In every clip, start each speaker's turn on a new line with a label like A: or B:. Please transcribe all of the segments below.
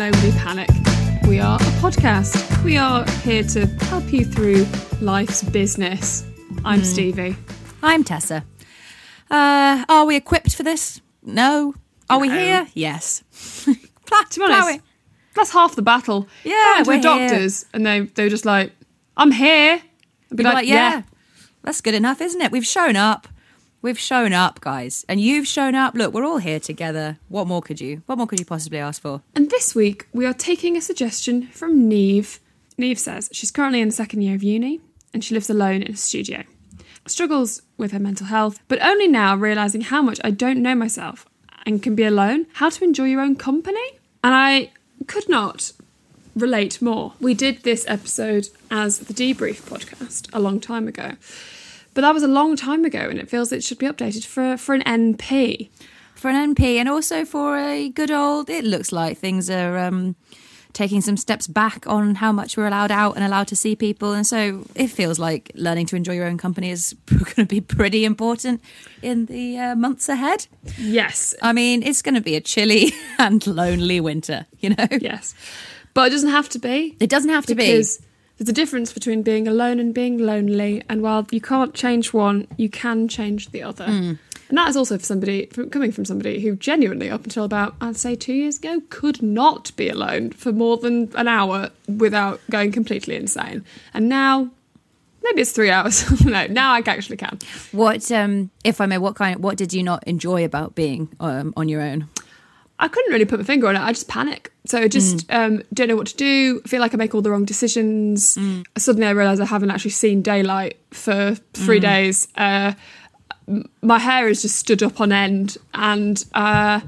A: Nobody Panic. We are a podcast. We are here to help you through life's business. I'm Stevie.
B: I'm Tessa. Uh, are we equipped for this? No. Are we here? Yes. Pla-
A: To be honest, that's half the battle.
B: Yeah, we're
A: doctors and they they were just like, "I'm here." I'd be like,
B: like, yeah, that's good enough, isn't it? We've shown up. We've shown up, guys, and you've shown up. Look, we're all here together. What more could you? What more could you possibly ask for?
A: And this week we are taking a suggestion from Neve. Neve says she's currently in the second year of uni and she lives alone in a studio. Struggles with her mental health, but only now realizing how much I don't know myself and can be alone, how to enjoy your own company. And I could not relate more. We did this episode as the debrief podcast a long time ago. But that was a long time ago and it feels it should be updated for for an NP.
B: For an NP, and also for a good old. It looks like things are um, taking some steps back on how much we're allowed out and allowed to see people, and so it feels like learning to enjoy your own company is going to be pretty important in the uh, months ahead.
A: Yes,
B: I mean, it's going to be a chilly and lonely winter, you know?
A: yes. But it doesn't have to be.
B: It doesn't have to be.
A: There's a difference between being alone and being lonely. And while you can't change one, you can change the other.
B: Hmm.
A: And that is also for somebody from, coming from somebody who genuinely, up until about I'd say two years ago, could not be alone for more than an hour without going completely insane. And now, maybe it's three hours. no, now I actually can.
B: What, um, if I may, what kind? What did you not enjoy about being um, on your own?
A: I couldn't really put my finger on it. I just panic. So I just
B: Mm.
A: um, don't know what to do. Feel like I make all the wrong decisions.
B: Mm.
A: Suddenly I realise I haven't actually seen daylight for three
B: Mm.
A: days. Uh, my hair is just stood up on end and uh,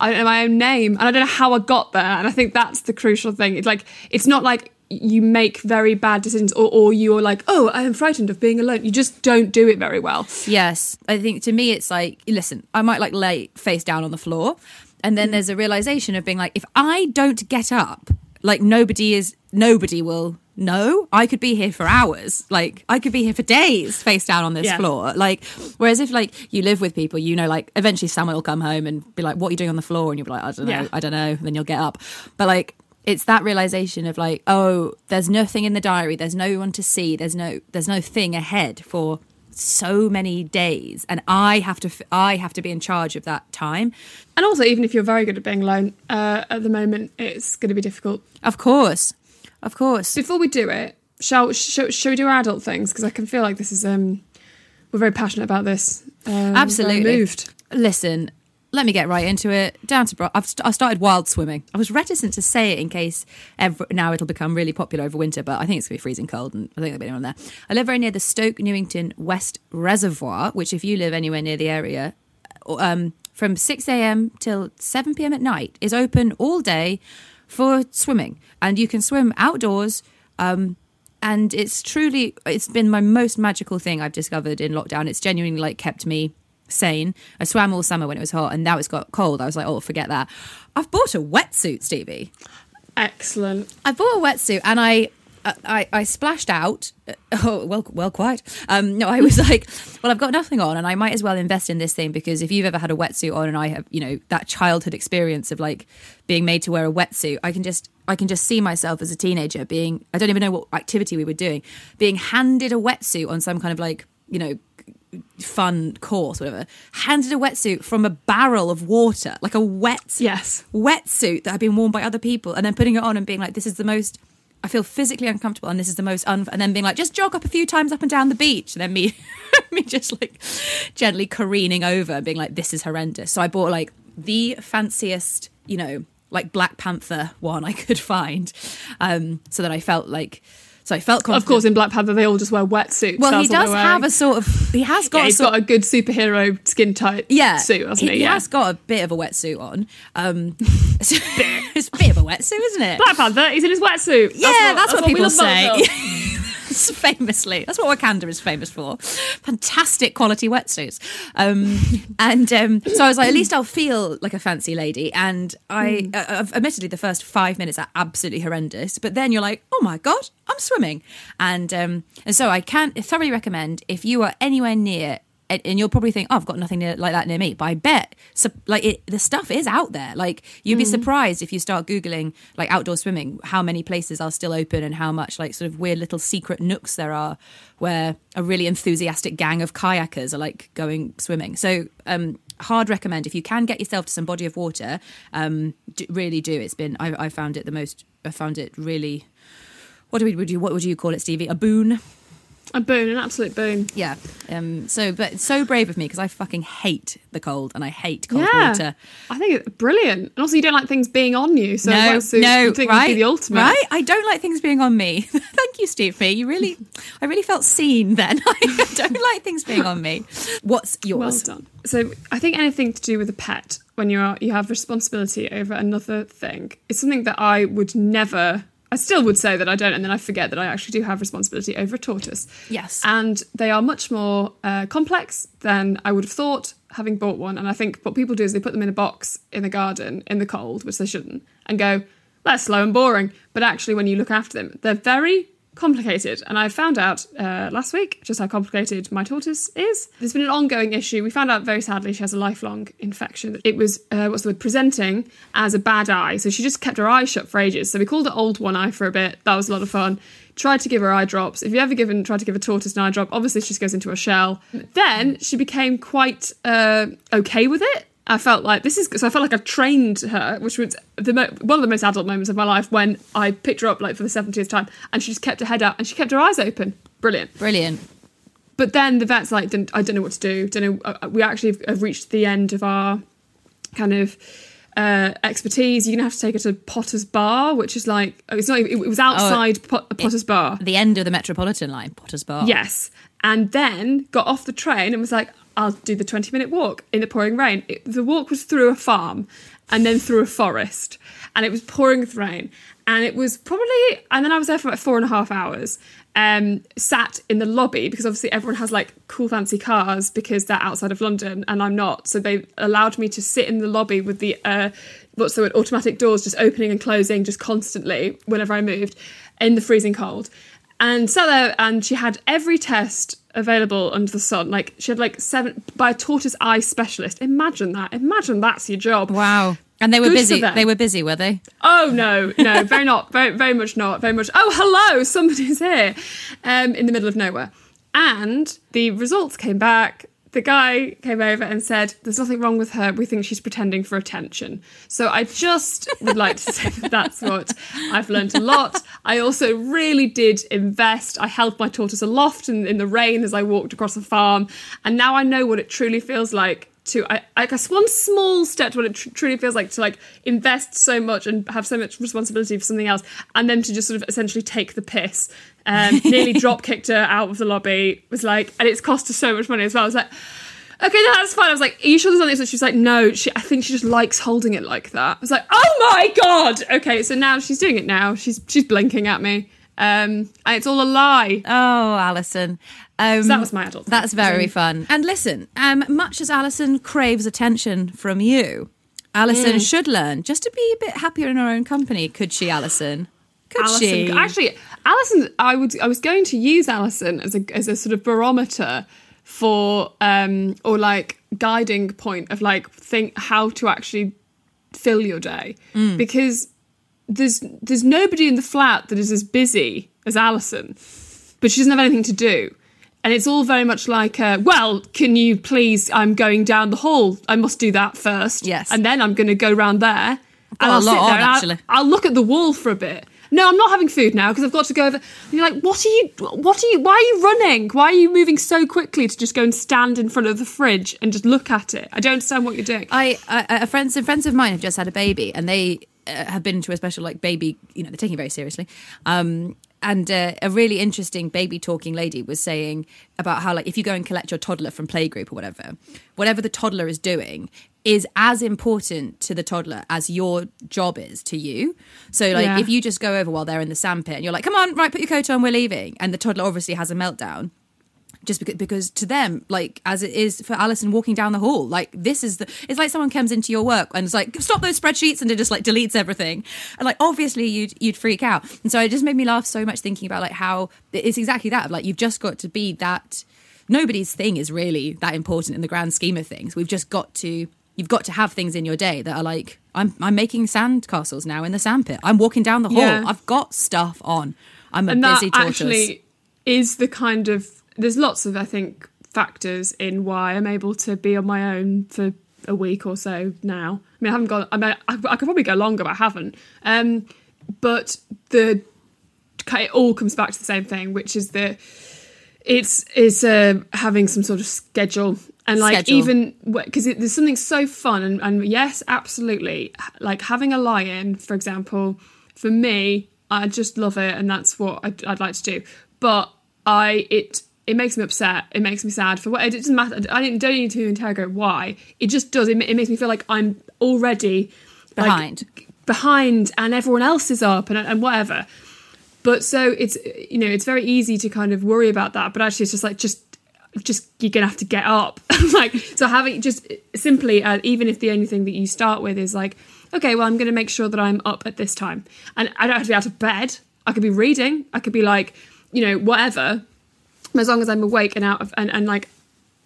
A: I don't know my own name. And I don't know how I got there. And I think that's the crucial thing. It's like, it's not like you make very bad decisions or, or you're like, oh, I am frightened of being alone. You just don't do it very well.
B: Yes, I think to me it's like, listen, I might like lay face down on the floor, and then hmm. there's a realization of being like, if I don't get up, like nobody is, nobody will know. I could be here for hours, like I could be here for days, face down on this
A: Yeah.
B: floor. Like, whereas if like you live with people, you know, like eventually someone will come home and be like, "What are you doing on the floor?" And you'll be like, "I don't know,
A: Yeah.
B: I don't know." And then you'll get up, but like. It's that realization of like, oh, there's nothing in the diary. There's no one to see. There's no, there's no thing ahead for so many days, and I have to, f- I have to be in charge of that time.
A: And also, even if you're very good at being alone, uh, at the moment, it's going to be difficult.
B: Of course, of course.
A: Before we do it, shall shall, shall we do our adult things? Because I can feel like this is um, we're very passionate about this. Um,
B: Absolutely.
A: moved.
B: Listen, let me get right into it. Down to bro- I've st- I started wild swimming. I was reticent to say it in case now it'll become really popular over winter, but I think it's gonna be freezing cold, and I think there'll be anyone there. I live very near the Stoke Newington West Reservoir, which if you live anywhere near the area, um, from six a.m. till seven p.m. at night is open all day for swimming, and you can swim outdoors. Um, and it's truly it's been my most magical thing I've discovered in lockdown. It's genuinely like kept me sane. I swam all summer when it was hot, and now it's got cold. I was like, oh, forget that. I've bought a wetsuit, Stevie.
A: Excellent.
B: I bought a wetsuit, and I I, I, splashed out. Oh well, well, quite. Um, no, I was like, well, I've got nothing on, and I might as well invest in this thing because if you've ever had a wetsuit on, and I have, you know, that childhood experience of like being made to wear a wetsuit, I can just, I can just see myself as a teenager being, I don't even know what activity we were doing, being handed a wetsuit on some kind of like, you know, fun course, whatever, handed a wetsuit from a barrel of water, like a wet
A: Yes.
B: wetsuit that had been worn by other people, and then putting it on and being like, "This is the most." I feel physically uncomfortable, and this is the most un. And then being like, "Just jog up a few times up and down the beach," and then me, me just like gently careening over, and being like, "This is horrendous." So I bought like the fanciest, you know, like Black Panther one I could find, um, so that I felt like. So I felt confident.
A: Of course, in Black Panther, they all just wear wetsuits.
B: Well, he
A: That's what
B: does have a sort of. He has got
A: Yeah,
B: a
A: he's
B: sort
A: got a good superhero skin tight
B: yeah,
A: suit, hasn't he?
B: Yeah, he
A: yeah.
B: has got a bit of a wetsuit on. Um, it's a bit of a wetsuit, isn't it?
A: Black Panther, he's in his wetsuit.
B: yeah, that's, what,
A: we
B: people
A: love about
B: say.
A: the film.
B: It's famously, that's what Wakanda is famous for. Fantastic quality wetsuits. Um, and um, so I was like, at least I'll feel like a fancy lady. And I, uh, uh, admittedly, the first five minutes are absolutely horrendous. But then you're like, oh my god, I'm swimming. And um, and so I can thoroughly recommend if you are anywhere near and, and you'll probably think, oh, I've got nothing near, like that near me. But I bet, so, like, it, the stuff is out there. Like, you'd be surprised if you start Googling, like, outdoor swimming, how many places are still open and how much, like, sort of weird little secret nooks there are where a really enthusiastic gang of kayakers are, like, going swimming. So, um, hard recommend if you can get yourself to some body of water, um, d- really do. It's been, I, I found it the most, I found it really, what do we, would you, what would you call it, Stevie? A boon?
A: A boon, an absolute boon.
B: Yeah. Um. So, but so brave of me because I fucking hate the cold and I hate cold
A: yeah,
B: water.
A: I think it's brilliant. And also, you don't like things being on you, so
B: no,
A: wetsuit
B: no, right,
A: the ultimate.
B: right. I don't like things being on me. Thank you, Steve. Me, you really, I really felt seen then. I don't like things being on me. What's yours?
A: Well done. So I think anything to do with a pet when you are you have responsibility over another thing is something that I would never. I still would say that I don't, and then I forget that I actually do have responsibility over a tortoise.
B: Yes.
A: and they are much more uh, complex than I would have thought having bought one. And I think what people do is they put them in a box in the garden in the cold, which they shouldn't, and go, "That's slow and boring." But actually, when you look after them, they're very complicated. And I found out uh, last week just how complicated my tortoise is. There's been an ongoing issue. We found out very sadly she has a lifelong infection. It was, uh, what's the word, presenting as a bad eye. So she just kept her eyes shut for ages. So we called it old one eye for a bit. That was a lot of fun. Tried to give her eye drops. If you ever given tried to give a tortoise an eye drop, obviously she just goes into a shell. Then she became quite uh, okay with it. I felt like this is so. I felt like I've trained her, which was the mo- one of the most adult moments of my life when I picked her up like for the seventieth time, and she just kept her head up and she kept her eyes open. Brilliant.
B: Brilliant.
A: But then the vet's like, "Didn't- I don't know what to do. Don't know. uh, We actually have- have reached the end of our kind of uh, expertise. You're gonna have to take her to Potter's Bar, which is like it's not. Even, it was outside Pot- Potter's Bar.
B: The end of the Metropolitan line, Potter's Bar.
A: Yes. And then got off the train and was like, I'll do the 20 minute walk in the pouring rain. It, the walk was through a farm and then through a forest. And it was pouring with rain. And it was probably, and then I was there for about four and a half hours, um, sat in the lobby because obviously everyone has like cool fancy cars because they're outside of London and I'm not. So they allowed me to sit in the lobby with the, uh, what's the word, automatic doors just opening and closing just constantly whenever I moved in the freezing cold and sat there and she had every test available under the sun. Like she had like seven by a tortoise eye specialist. Imagine that. Imagine that's your job.
B: Wow. And they were
A: Good
B: busy. They were busy, were they?
A: oh no no. Very not. Very very much not. Very much. Oh hello. Somebody's here. Um in the middle of nowhere. And the results came back the guy came over and said there's nothing wrong with her. We think she's pretending for attention. So i just would like to say that that's what i've learned a lot. I also really did invest. I held my tortoise aloft in, in the rain as i walked across the farm. And now i know what it truly feels like to I, guess one small step to what it tr- truly feels like to like invest so much and have so much responsibility for something else and then to just sort of essentially take the piss um, nearly drop kicked her out of the lobby was like and it's cost her so much money as well I was like okay no, that's fine I was like are you sure there's nothing so she's like no she, I think she just likes holding it like that I was like oh my god okay so now she's doing it now she's she's blinking at me um, and it's all a lie
B: Oh, Alison. Um,
A: So that was my adult thing.
B: That's very
A: Um,
B: fun. And listen, um, much as Alison craves attention from you, Alison
A: Mm.
B: should learn just to be a bit happier in her own company. Could she, Alison? Could
A: Alison,
B: she?
A: Actually, Alison, I would, I was going to use Alison as a as a sort of barometer for, um, or like guiding point of like think how to actually fill your day
B: Mm.
A: because there's there's nobody in the flat that is as busy as Alison, but she doesn't have anything to do. And it's all very much like, uh, well, can you please? I'm going down the hall. I must do that first.
B: Yes.
A: And then I'm going to go round there.
B: got a
A: I'll
B: lot
A: sit
B: on,
A: there and I'll-
B: actually.
A: I'll look at the wall for a bit. No, I'm not having food now because I've got to go over. And you're like, what are you? What are you? Why are you running? Why are you moving so quickly to just go and stand in front of the fridge and just look at it? I don't understand what you're doing.
B: I, a friends friends of mine have just had a baby, and they uh, have been to a special like baby. You know, they're taking it very seriously. Um, and uh, a really interesting baby talking lady was saying about how like if you go and collect your toddler from playgroup or whatever, whatever the toddler is doing is as important to the toddler as your job is to you. So like
A: Yeah.
B: if you just go over while they're in the sandpit and you're like, come on, right, put your coat on, we're leaving, and the toddler obviously has a meltdown just because, because to them, like as it is for Alison walking down the hall, like this is the. It's like someone comes into your work and it's like stop those spreadsheets and it just like deletes everything, and like obviously you'd you'd freak out. And so it just made me laugh so much thinking about like how it's exactly that. Like you've just got to be that. Nobody's thing is really that important in the grand scheme of things. We've just got to. You've got to have things in your day that are like I'm. I'm making sand castles now in the sandpit. I'm walking down the hall.
A: Yeah.
B: I've got stuff on. I'm a
A: and
B: busy
A: that
B: tortoise.
A: actually is the kind of there's lots of I think factors in why I'm able to be on my own for a week or so now. I mean, I haven't gone. I mean, I, I could probably go longer, but I haven't. Um, but the it all comes back to the same thing, which is that it's it's uh, having some sort of schedule and like
B: Schedule.
A: even because there's something so fun and, and yes absolutely like having a lie-in for example for me i just love it and that's what i'd, I'd like to do but i it it makes me upset it makes me sad for what it doesn't matter i don't, don't need to interrogate why. It just does it, it makes me feel like i'm already like,
B: Behind.
A: behind and everyone else is up and, and whatever. But so it's you know it's very easy to kind of worry about that but actually it's just like just just you're gonna have to get up. Like so having just simply uh, even if the only thing that you start with is like okay well i'm gonna make sure that i'm up at this time. And i don't have to be out of bed. I could be reading. I could be like you know whatever as long as i'm awake and out of and, and like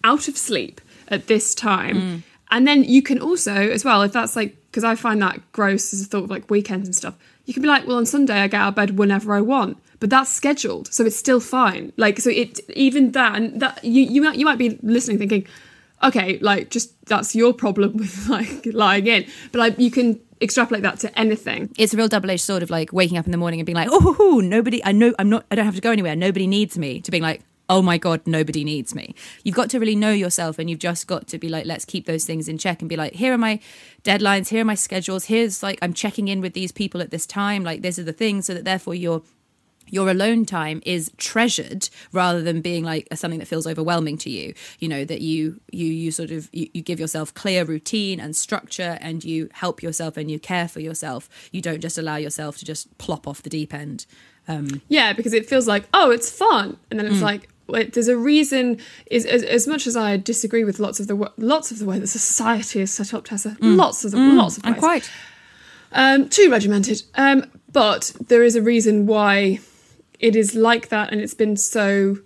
A: out of sleep at this time. Mm. And then you can also as well if that's like because i find that gross as a thought of like weekends and stuff you can be like well on sunday i get out of bed whenever i want but that's scheduled so it's still fine. Like so it even that and that you you might, you might be listening thinking okay like just that's your problem with like lying in. But like you can extrapolate that to anything.
B: It's a real double-edged sword of like waking up in the morning and being like, oh, nobody, I know, I'm not, I don't have to go anywhere. Nobody needs me. To being like, oh my god, nobody needs me. You've got to really know yourself, and you've just got to be like, let's keep those things in check and be like, here are my deadlines, here are my schedules, here's like I'm checking in with these people at this time. Like these are the things, so that therefore you're your alone time is treasured rather than being like something that feels overwhelming to you you know that you you you sort of you, you give yourself clear routine and structure and you help yourself and you care for yourself you don't just allow yourself to just plop off the deep end um
A: Yeah, because it feels like, oh, it's fun, and then it's like, wait, there's a reason. Is as, as much as I disagree with lots of the lots of the way that society is set up, Tessa, lots of the, lots of
B: and
A: ways,
B: quite
A: um, too regimented. Um, but there is a reason why it is like that, and it's been so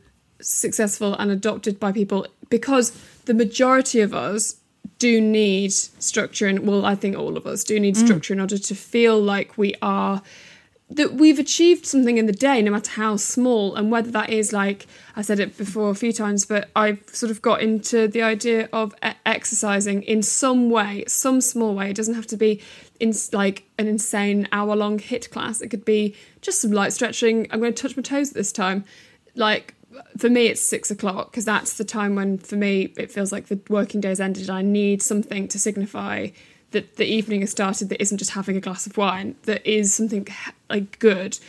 A: successful and adopted by people because the majority of us do need structure, and well, I think all of us do need structure in order to feel like we are that we've achieved something in the day, no matter how small, and whether that is like I said it before a few times, but I've sort of got into the idea of exercising in some way, some small way. It doesn't have to be in like an insane hour long HIIT class. It could be just some light stretching. I'm going to touch my toes at this time. Like for me, it's six o'clock because that's the time when, for me, it feels like the working day's ended. And I need something to signify that the evening has started that isn't just having a glass of wine, that is something like good.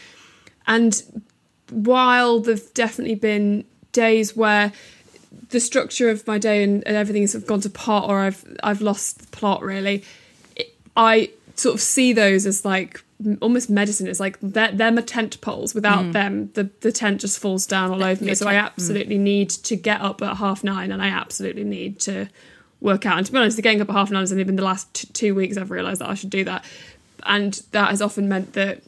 A: And while there've definitely been days where the structure of my day and, and everything has sort of gone to pot or I've I've lost the plot really, it, I sort of see those as like almost medicine. It's like they're, they're my tent poles. Without them, the, the tent just falls down all over me. So I
B: tent-
A: absolutely need to get up at half nine and I absolutely need to work out. And to be honest, the getting up at half nine has only been the last t- two weeks I've realised that I should do that. And that has often meant that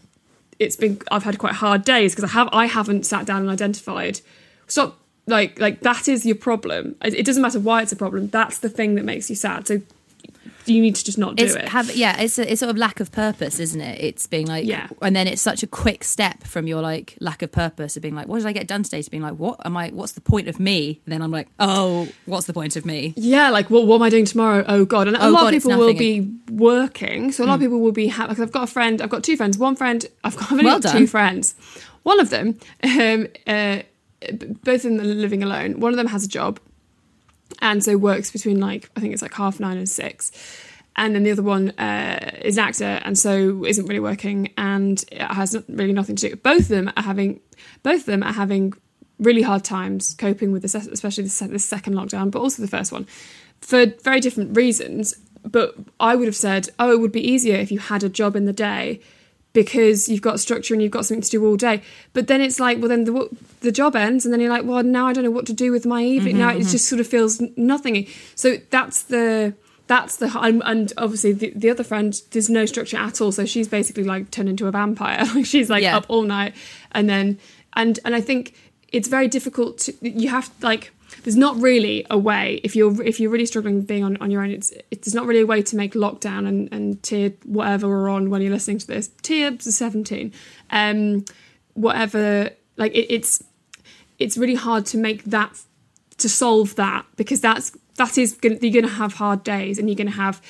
A: it's been I've had quite hard days because I have I haven't sat down and identified. Stop. Like like that is your problem. It it doesn't matter why it's a problem. That's the thing that makes you sad. So you need to just not do
B: it's
A: it.
B: have yeah it's a, it's sort of lack of purpose isn't it it's being like
A: Yeah.
B: and then it's such a quick step from your like lack of purpose of being like what did i get done today to being like what am i what's the point of me and then i'm like oh what's the point of me
A: Yeah, like what, what am I doing tomorrow? Oh god! And a
B: Oh,
A: lot
B: God,
A: of people will be working, so a lot of people will be. Ha- like I've got a friend. I've got two friends. One friend. I've got, I've only
B: Well
A: got two friends. One of them, um, uh, both of them are living alone. One of them has a job, and so works between like I think it's like half nine and six. And then the other one uh, is an actor, and so isn't really working, and has really nothing to do. Both of them are having, both of them are having really hard times coping with this, especially the second lockdown, but also the first one, for very different reasons. But I would have said, oh, it would be easier if you had a job in the day because you've got structure and you've got something to do all day. But then it's like, well, then the the job ends, and then you're like, well, now I don't know what to do with my evening. Mm-hmm, now it mm-hmm. just sort of feels nothing. So that's the that's the and, and obviously the, the other friend there's no structure at all. So she's basically like turned into a vampire. Like she's like
B: Yeah.
A: up all night, and then and and I think it's very difficult to you have like there's not really a way if you're if you're really struggling being on, on your own it's it's not really a way to make lockdown and and tier whatever we're on when you're listening to this. Tier 17 um whatever like it, it's it's really hard to make that to solve that because that's that is gonna, you're going to have hard days and you're going to have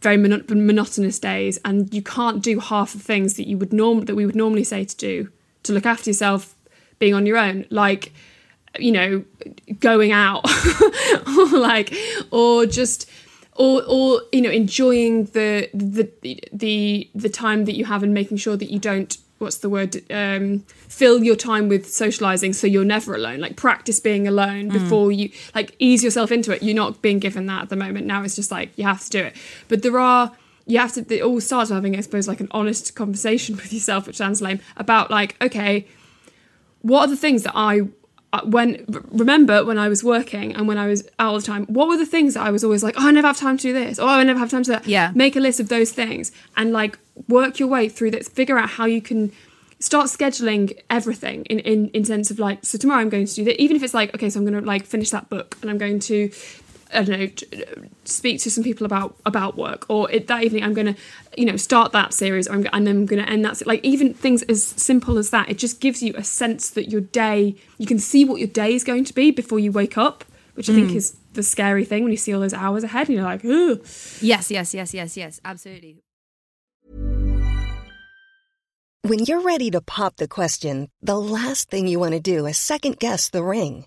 A: very mono- monotonous days and you can't do half the things that you would norm that we would normally say to do to look after yourself being on your own. Like you know going out or like or just or or you know enjoying the the the the time that you have and making sure that you don't what's the word um fill your time with socializing so you're never alone. Like practice being alone before you like ease yourself into it. You're not being given that at the moment. Now it's just like you have to do it. But there are you have to it all starts with having i suppose like an honest conversation with yourself which sounds lame about like okay what are the things that I Uh, when remember when I was working and when I was out all the time, what were the things that I was always like, oh, I never have time to do this, or oh, I never have time to that.
B: Yeah.
A: Make a list of those things and like work your way through this. Figure out how you can start scheduling everything in in in sense of like, so tomorrow I'm going to do that. Even if it's like, okay, so I'm going to like finish that book and I'm going to. I don't know, speak to some people about about work, or it, that evening I'm going to, you know, start that series, or I'm, and then I'm going to end that. Like even things as simple as that, it just gives you a sense that your day, you can see what your day is going to be before you wake up, which I think mm. is the scary thing when you see all those hours ahead, and you're like, Ugh.
B: yes yes yes yes yes absolutely
C: When you're ready to pop the question, the last thing you want to do is second guess the ring.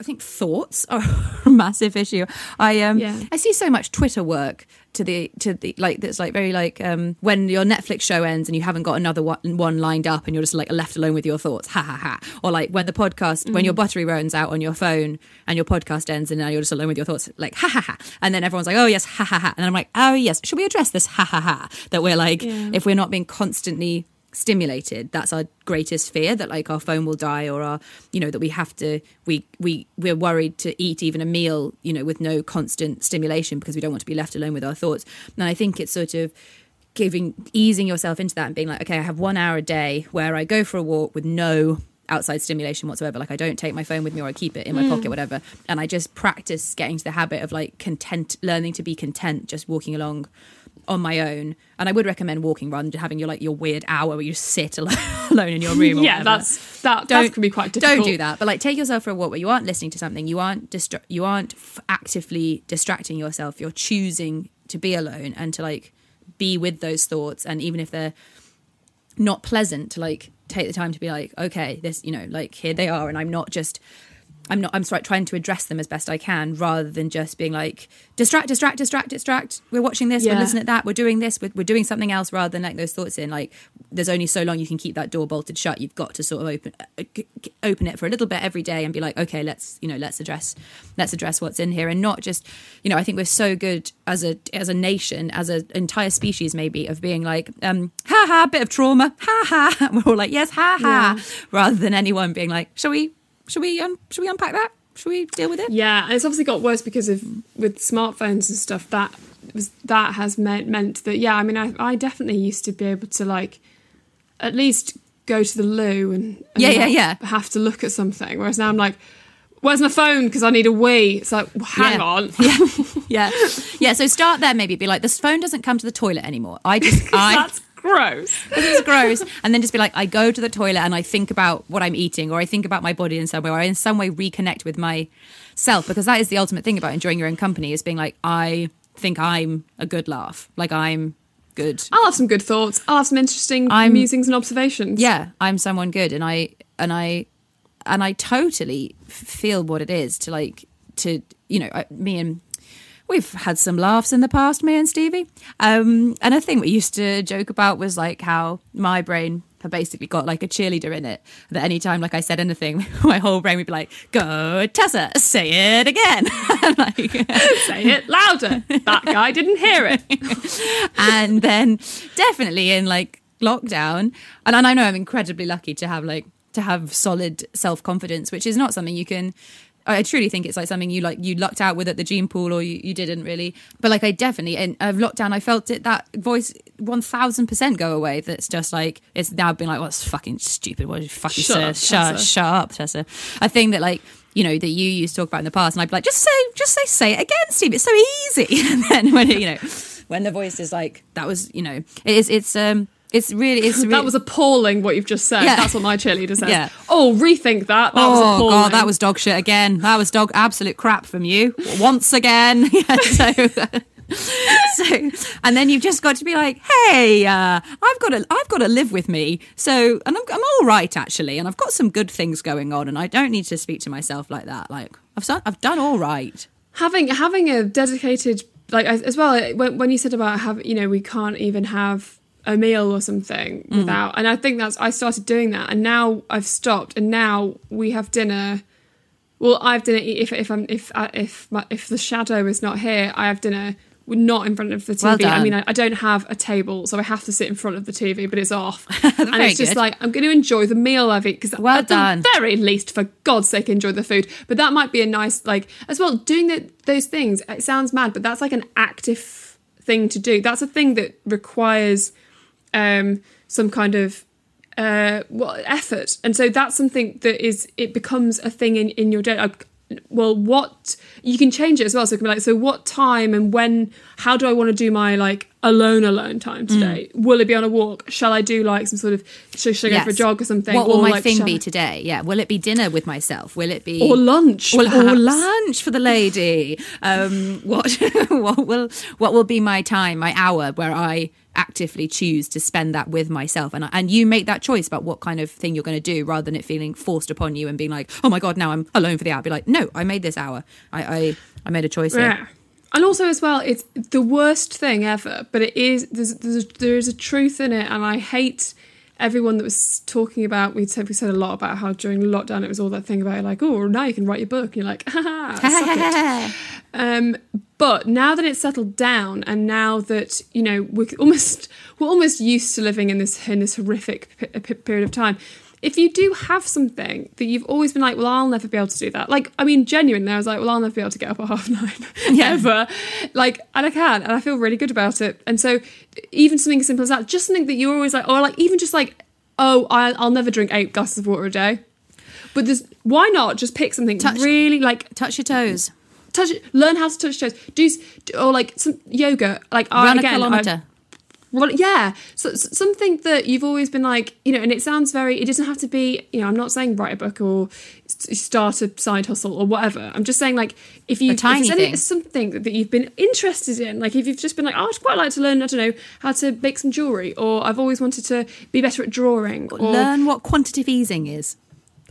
B: I think thoughts are a massive issue. I um
A: Yeah.
B: I see so much Twitter work to the to the like that's like very like um when your Netflix show ends and you haven't got another one, one lined up and you're just like left alone with your thoughts. Ha ha ha. Or like when the podcast when your buttery runs out on your phone and your podcast ends and now you're just alone with your thoughts like ha ha ha. And then everyone's like, "Oh yes, ha ha ha." And I'm like, "Oh yes, should we address this ha ha ha?" That we're like if we're not being constantly stimulated. That's our greatest fear that like our phone will die or our you know that we have to we we we're worried to eat even a meal you know with no constant stimulation because we don't want to be left alone with our thoughts. And i think it's sort of giving easing yourself into that and being like okay i have one hour a day where i go for a walk with no outside stimulation whatsoever. Like i don't take my phone with me or i keep it in my mm. pocket whatever. And i just practice getting to the habit of like content learning to be content just walking along on my own and i would recommend walking rather than having your like your weird hour where you just sit alone, alone in your room or
A: yeah,
B: whatever.
A: that's that. That can be quite difficult.
B: Don't do that. But like, take yourself for a walk where you aren't listening to something. You aren't distra- You aren't f- actively distracting yourself. You're choosing to be alone and to like be with those thoughts. And even if they're not pleasant, to like take the time to be like, okay, this, you know, like here they are, and I'm not just. I'm not. I'm sorry, trying to address them as best I can, rather than just being like distract, distract, distract, distract. We're watching this.
A: Yeah.
B: We're listening at that. We're doing this. We're, we're doing something else, rather than like those thoughts in. Like, there's only so long you can keep that door bolted shut. You've got to sort of open uh, open it for a little bit every day and be like, okay, let's you know, let's address let's address what's in here, and not just you know. I think we're so good as a as a nation, as an entire species, maybe of being like, um, ha ha, bit of trauma, ha ha. And we're all like, yes, ha ha, rather than anyone being like, shall we, shall we, um, shall we unpack that? Should we deal with it?
A: Yeah, and it's obviously got worse because of with smartphones and stuff. That was that has meant meant that yeah. I mean, I I definitely used to be able to like at least go to the loo and, and
B: Yeah, yeah, yeah.
A: have to look at something. Whereas now I'm like, where's my phone? Because I need a wee. It's like, well, hang
B: Yeah.
A: on.
B: yeah yeah so start there maybe be like this phone doesn't come to the toilet anymore i just i
A: Gross.
B: it's gross and then just be like i go to the toilet and i think about what i'm eating or i think about my body in some way or i in some way reconnect with myself because that is the ultimate thing about enjoying your own company is being like i think i'm a good laugh like i'm good
A: I'll have some good thoughts. I'll have some interesting
B: I'm-
A: musings and observations.
B: yeah i'm someone good and i and i and i totally feel what it is to like to you know I- me and we've had some laughs in the past me and stevie um and a thing we used to joke about was like how my brain had basically got like a cheerleader in it that anytime like i said anything my whole brain would be like go tessa say it again like
A: Say it louder. that guy didn't hear it.
B: and then definitely in like lockdown and, and i know i'm incredibly lucky to have like to have solid self-confidence which is not something you can I truly think it's like something you like you lucked out with at the gene pool or you, you didn't really. But like I definitely in uh, lockdown I felt it that voice one thousand percent go away. That's just like it's now been like, what's fucking stupid? What you fucking
A: Shut
B: say?
A: up,
B: shut,
A: Tessa.
B: shut up, Tessa. A thing that like you know that you used to talk about in the past, and I'd be like, just say, just say, say it again, Steve. It's so easy. And then when it, you know, when the voice is like, that was, you know, it is, it's um, it's really, it's really.
A: That was appalling what you've just said.
B: Yeah.
A: That's what my cheerleader says.
B: Yeah.
A: Oh, rethink that. That was
B: oh
A: appalling.
B: god, that was dog shit again. That was dog absolute crap from you once again. Yeah, so, so, and then you've just got to be like, hey, uh, I've got to, I've got to live with me. So, and I'm, I'm all right actually, and I've got some good things going on, and I don't need to speak to myself like that. Like I've done, I've done all right.
A: having having a dedicated like as as well when, when you said about have you know we can't even have a meal or something
B: Mm.
A: without and i think that's i started doing that and now i've stopped and now we have dinner well i have dinner if if i'm if if my, if the shadow is not here i have dinner not in front of the TV.
B: Well
A: I mean, I, I don't have a table, so I have to sit in front of the TV, but it's off. and it's just
B: good.
A: like I'm going to enjoy the meal I've eaten because
B: Well
A: at the
B: done.
A: very least, for God's sake, enjoy the food. But that might be a nice, like, as well, doing the, those things. It sounds mad, but that's like an active thing to do. That's a thing that requires um, some kind of uh, well, effort. And so that's something that is, it becomes a thing in, in your day. Like, well, what you can change it as well. So it can be like, so what time and when, how do I want to do my like alone, alone time today? Will it be on a walk? Shall I do like some sort of, should, should I go for a jog or something?
B: What
A: or
B: will my
A: like,
B: thing be
A: I-
B: today? Yeah, will it be dinner with myself? Will it be
A: Or lunch,
B: Will- or lunch for the lady? Um, what what will what will be my time, my hour where I actively choose to spend that with myself, and and you make that choice about what kind of thing you're going to do, rather than it feeling forced upon you and being like, oh my god, now I'm alone for the hour. Be like, no, I made this hour. I I, I made a choice. here.
A: Yeah. And also as well, it's the worst thing ever, but it is there's there's there is a truth in it, and I hate everyone that was talking about. We said we said a lot about how during lockdown it was all that thing about like, oh, now you can write your book. And you're like, haha. Um, but now that it's settled down, and now that you know we're almost we're almost used to living in this in this horrific p- p- period of time. If you do have something that you've always been like, well, I'll never be able to do that. Like, I mean, genuinely, I was like, well, I'll never be able to get up at half nine,
B: Yeah.
A: ever. Like, and I can, and I feel really good about it. And so, even something as simple as that, just something that you're always like, or like even just like, oh, I, I'll never drink eight glasses of water a day. But there's why not just pick something
B: Touch-
A: really like
B: Touch your toes.
A: Touch learn how to touch toes. Do or like some yoga. Like I-
B: Run a
A: again, I-
B: kilometre.
A: Run, yeah, so, s- something that you've always been like, you know, and it sounds very. It doesn't have to be, you know. I'm not saying write a book or start a side hustle or whatever. I'm just saying like if you
B: A
A: if any-
B: thing.
A: something that, you've been interested in, like if you've just been like, oh, I'd quite like to learn, I don't know, how to make some jewelry, or I've always wanted to be better at drawing, or
B: Learn what quantitative easing is.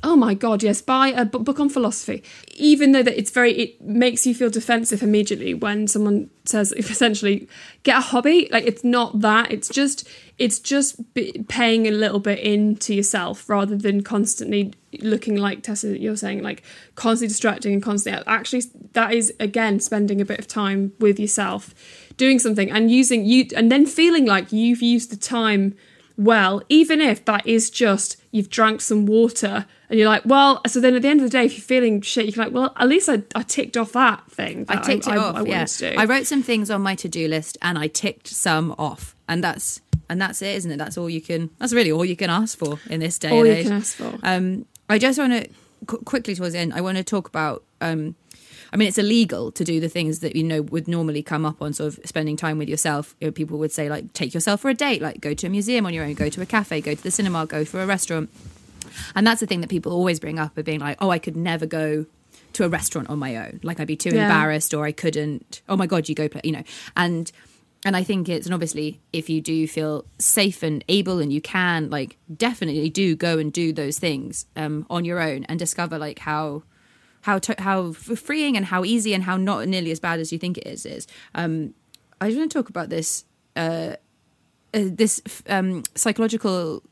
A: Oh my god, yes, buy a book on philosophy. Even though that it's very it makes you feel defensive immediately when someone says essentially get a hobby. Like it's not that. It's just it's just paying a little bit into yourself rather than constantly looking like Tessa you're saying like constantly distracting and constantly actually that is again spending a bit of time with yourself doing something and using you and then feeling like you've used the time well, even if that is just you've drank some water and you're like, well, so then at the end of the day, if you're feeling shit, you're like, well, at least I, I ticked off that thing.
B: I
A: that
B: ticked it
A: I,
B: off.
A: I,
B: yeah,
A: to do.
B: I wrote some things on my to-do list, and I ticked some off, and that's and that's it, isn't it? That's all you can. That's really all you can ask for in this day
A: All
B: and
A: you
B: age.
A: can ask for.
B: Um, I just want to qu- quickly towards the end. I want to talk about. Um, I mean, it's illegal to do the things that you know would normally come up on sort of spending time with yourself. You know, people would say like, take yourself for a date, like go to a museum on your own, go to a cafe, go to the cinema, go for a restaurant. And that's the thing that people always bring up of being like, oh, I could never go to a restaurant on my own. Like I'd be too
A: Yeah.
B: embarrassed or I couldn't. Oh my God, you go play, you know. And and I think it's and obviously if you do feel safe and able and you can, like definitely do go and do those things um, on your own and discover like how how to, how freeing and how easy and how not nearly as bad as you think it is is. Um, I just want to talk about this uh, uh, this um, psychological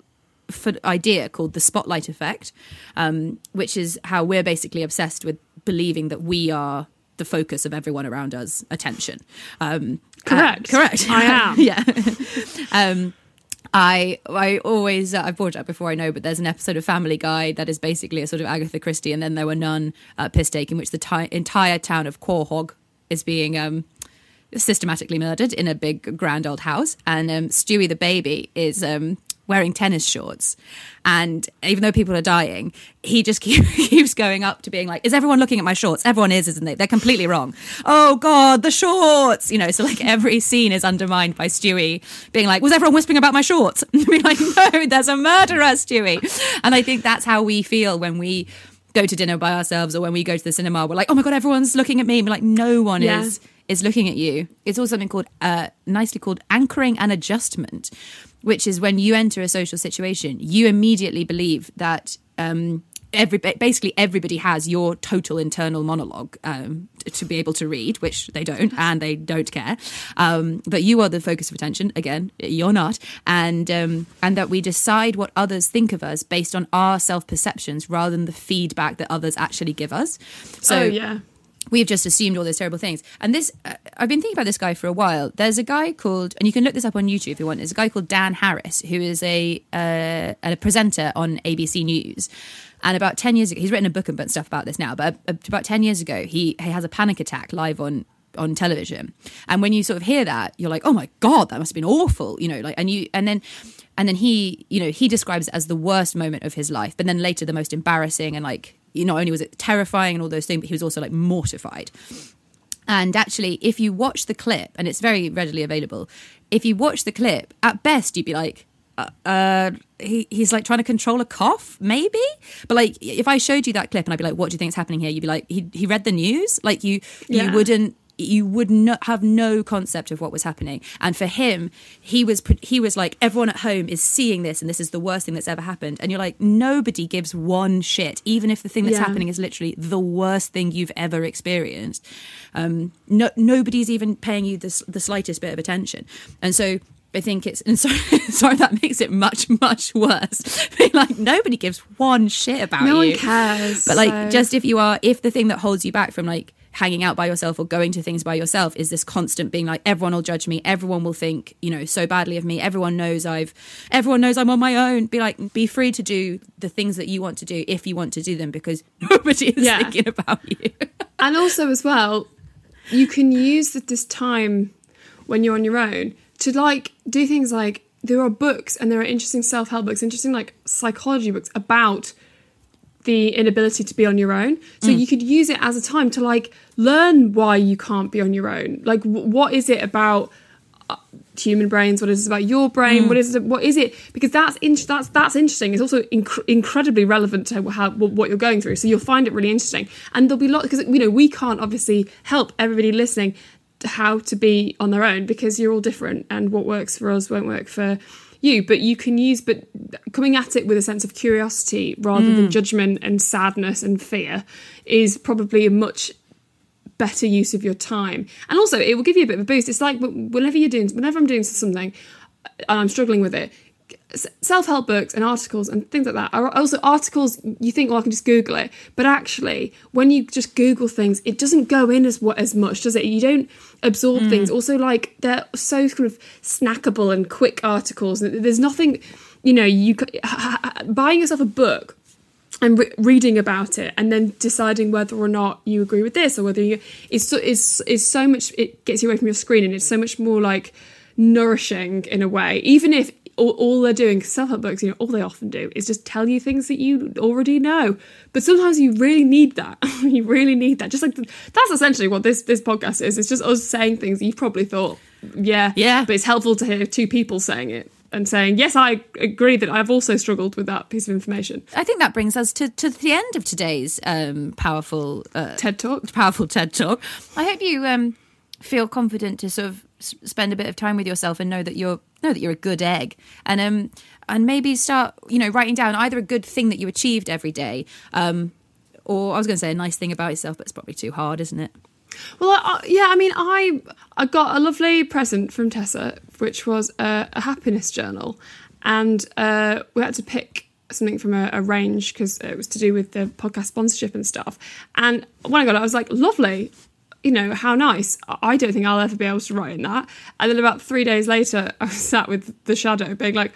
B: idea called the spotlight effect, um, which is how we're basically obsessed with believing that we are the focus of everyone around us attention. Um,
A: Correct.
B: uh, correct.
A: I am.
B: yeah. um, I I always uh, I've brought it up before I know, but there's an episode of Family Guy that is basically a sort of Agatha Christie, and then there were none uh, piss take in which the ti- entire town of Quahog is being um, systematically murdered in a big grand old house, and um, Stewie the baby is um, wearing tennis shorts, and even though people are dying, he just keep, keeps going up to being like, "Is everyone looking at my shorts? Everyone is, isn't they? They're completely wrong. Oh God, the shorts! You know, so like every scene is undermined by Stewie being like, "Was everyone whispering about my shorts?" And being like, "No, there's a murderer, Stewie," and I think that's how we feel when we. Go to dinner by ourselves, or when we go to the cinema, we're like, "Oh my god, everyone's looking at me." And we're like, "No one
A: Yeah.
B: is is looking at you. It's also something called, uh, nicely called anchoring and adjustment, which is when you enter a social situation, you immediately believe that um, every basically everybody has your total internal monologue um, to be able to read, which they don't, and they don't care. Um, but you are the focus of attention. Again, you're not, and um, and that we decide what others think of us based on our self perceptions rather than the feedback that others actually give us. So
A: oh yeah.
B: We've just assumed all those terrible things. And this, uh, I've been thinking about this guy for a while. There's a guy called, and you can look this up on YouTube if you want. There's a guy called Dan Harris who is a uh, a presenter on ABC News. And about ten years ago, he's written a book and stuff about this now. But uh, about ten years ago, he he has a panic attack live on on television. And when you sort of hear that, you're like, oh my god, that must have been awful, you know. Like, and you and then and then he, you know, he describes it as the worst moment of his life, but then later the most embarrassing and like, you not only was it terrifying and all those things, but he was also like mortified. And actually, if you watch the clip, and it's very readily available, if you watch the clip, at best you'd be like, uh, uh, he, he's like trying to control a cough, maybe. But like, if I showed you that clip and I'd be like, what do you think is happening here? You'd be like, he, he read the news. Like you,
A: Yeah.
B: you wouldn't, you would not have no concept of what was happening. And for him, he was, he was like, everyone at home is seeing this and this is the worst thing that's ever happened. And you're like, nobody gives one shit, even if the thing that's
A: Yeah.
B: happening is literally the worst thing you've ever experienced. Um, no, nobody's even paying you the, the slightest bit of attention. And so I think it's, and sorry, sorry, that makes it much, much worse. Being like, nobody gives one shit about
A: No
B: you.
A: one cares.
B: But like,
A: so-
B: just if you are, if the thing that holds you back from like hanging out by yourself or going to things by yourself is this constant being like everyone will judge me everyone will think you know so badly of me everyone knows i've everyone knows i'm on my own be like be free to do the things that you want to do if you want to do them because nobody is
A: Yeah.
B: thinking about you
A: and also as well you can use this time when you're on your own to like do things like there are books and there are interesting self-help books interesting like psychology books about the inability to be on your own. So you could use it as a time to like learn why you can't be on your own. Like w- what is it about uh, human brains? What is it about your brain? What is it what is it? Because that's in, that's that's interesting. It's also inc- incredibly relevant to how what you're going through. So you'll find it really interesting. And there'll be lots because you know we can't obviously help everybody listening to how to be on their own because you're all different and what works for us won't work for you but you can use but coming at it with a sense of curiosity rather than mm. judgment and sadness and fear is probably a much better use of your time. And also it will give you a bit of a boost. It's like whenever you're doing whenever i'm doing something uh, and i'm struggling with it s- self-help books and articles and things like that are also articles you think well i can just google it. But actually when you just google things it doesn't go in as what as much does it? You don't absorb things. Hmm. Also like they're so kind of snackable and quick articles there's nothing you know you buying yourself a book and re- reading about it and then deciding whether or not you agree with this or whether you is so is is so much it gets you away from your screen and it's so much more like nourishing in a way. Even if all, all they're doing because self-help books you know all they often do is just tell you things that you already know. But sometimes you really need that. You really need that. Just like the, that's essentially what this this podcast is. It's just us saying things you've probably thought yeah
B: Yeah.
A: but it's helpful to hear two people saying it and saying yes i agree that i've also struggled with that piece of information.
B: I think that brings us to, to the end of today's um, powerful uh,
A: ted talk.
B: powerful TED talk. I hope you um, feel confident to sort of spend a bit of time with yourself and know that you're know that you're a good egg, and um and maybe start you know writing down either a good thing that you achieved every day, um, or I was going to say a nice thing about yourself, but it's probably too hard, isn't it?
A: Well, I- yeah, I mean, I I got a lovely present from Tessa, which was a, a happiness journal, and uh, we had to pick something from a, a range because it was to do with the podcast sponsorship and stuff. And when I got it, I was like, lovely. You know, how nice. I don't think I'll ever be able to write in that. And then about three days later, I was sat with the shadow being like,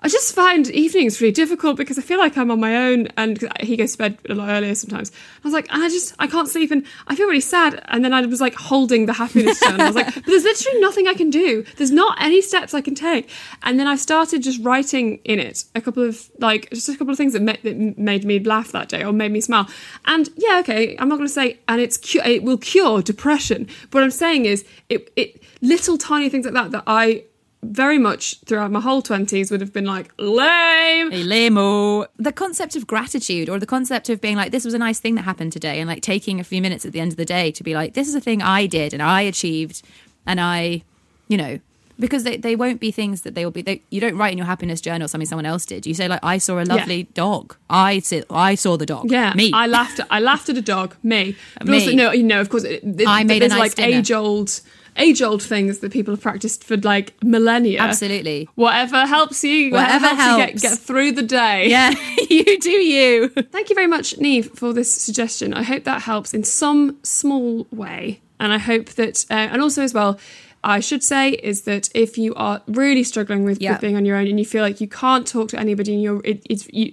A: I just find evenings really difficult because I feel like I'm on my own and he goes to bed a lot earlier sometimes. I was like, I just, I can't sleep and I feel really sad. And then I was like holding the happiness journal. I was like, but there's literally nothing I can do. There's not any steps I can take. And then I started just writing in it a couple of, like, just a couple of things that, that made me laugh that day or made me smile. And yeah, okay, I'm not going to say, and it's, cu- it will cure depression. But what I'm saying is, it, it, little tiny things like that that I, very much throughout my whole 20s would have been like lame
B: Hey, lamo. The concept of gratitude or the concept of being like, this was a nice thing that happened today, and like taking a few minutes at the end of the day to be like, this is a thing I did and I achieved, and I, you know, because they, they won't be things that they will be. They, you don't write in your happiness journal something someone else did. You say like, I saw a lovely dog. I sit, I saw the dog.
A: yeah
B: me.
A: i laughed at, i laughed at a dog me but
B: Me.
A: also no you know of course it, it,
B: I made a
A: there's
B: nice
A: like
B: dinner.
A: age old age old things that people have practiced for like millennia
B: Absolutely.
A: whatever helps you
B: Whatever
A: helps, you get, get through the day
B: Yeah, you do you.
A: Thank you very much, Neve, for this suggestion. I hope that helps in some small way. And I hope that, uh, and also as well, I should say is that if you are really struggling with,
B: Yeah.
A: with being on your own and you feel like you can't talk to anybody and you're it, it's you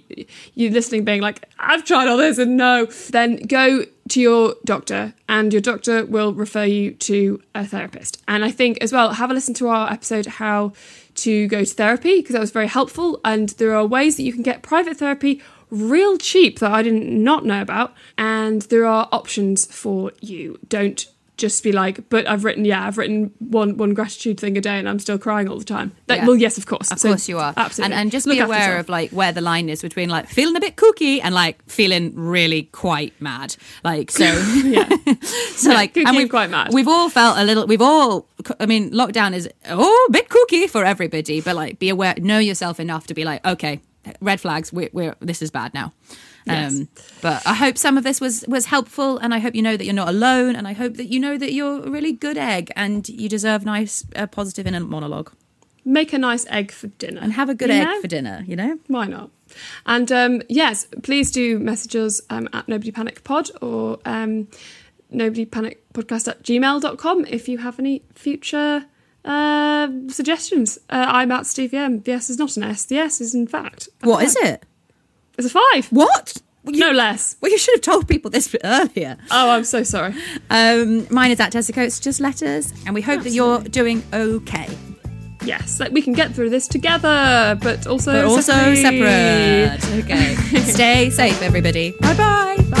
A: you're listening being like I've tried all this and no then go to your doctor and your doctor will refer you to a therapist. And I think as well have a listen to our episode how to go to therapy because that was very helpful. And there are ways that you can get private therapy real cheap that I did not know about. And there are options for you. Don't just be like, but I've written, yeah, I've written one one gratitude thing a day, and I'm still crying all the time. That,
B: Yeah.
A: Well, yes, of course,
B: Of
A: So,
B: course you are.
A: absolutely.
B: And, and just
A: Look
B: be aware of like where the line is between like feeling a bit kooky and like feeling really quite mad. Like so
A: yeah,
B: so like
A: kooky
B: and
A: and
B: we've
A: quite mad.
B: We've all felt a little we've all I mean lockdown is oh a bit kooky for everybody, but like be aware know yourself enough to be like, okay, red flags, we're, we're this is bad now.
A: Yes.
B: Um, but I hope some of this was was helpful, and I hope you know that you're not alone, and I hope that you know that you're a really good egg, and you deserve nice, uh, positive inner monologue,
A: make a nice egg for dinner
B: and have a good egg
A: know?
B: for dinner. You know,
A: Why not? And um, yes, please do message us um, at Nobody Panic Pod or um, nobody panic podcast at gmail.com if you have any future uh, suggestions. Uh, I'm at Stevie M. The S is not an S. The S is, in fact,
B: What is it?
A: It's a five.
B: What? Well, you-
A: No less.
B: Well, you should have told people this earlier.
A: Oh, I'm so sorry.
B: Um, mine is at Tessa It's just letters, and we hope that you're doing okay.
A: Yes, like we can get through this together, but also
B: But also
A: separately.
B: separate. Okay. Stay safe, everybody. Bye bye.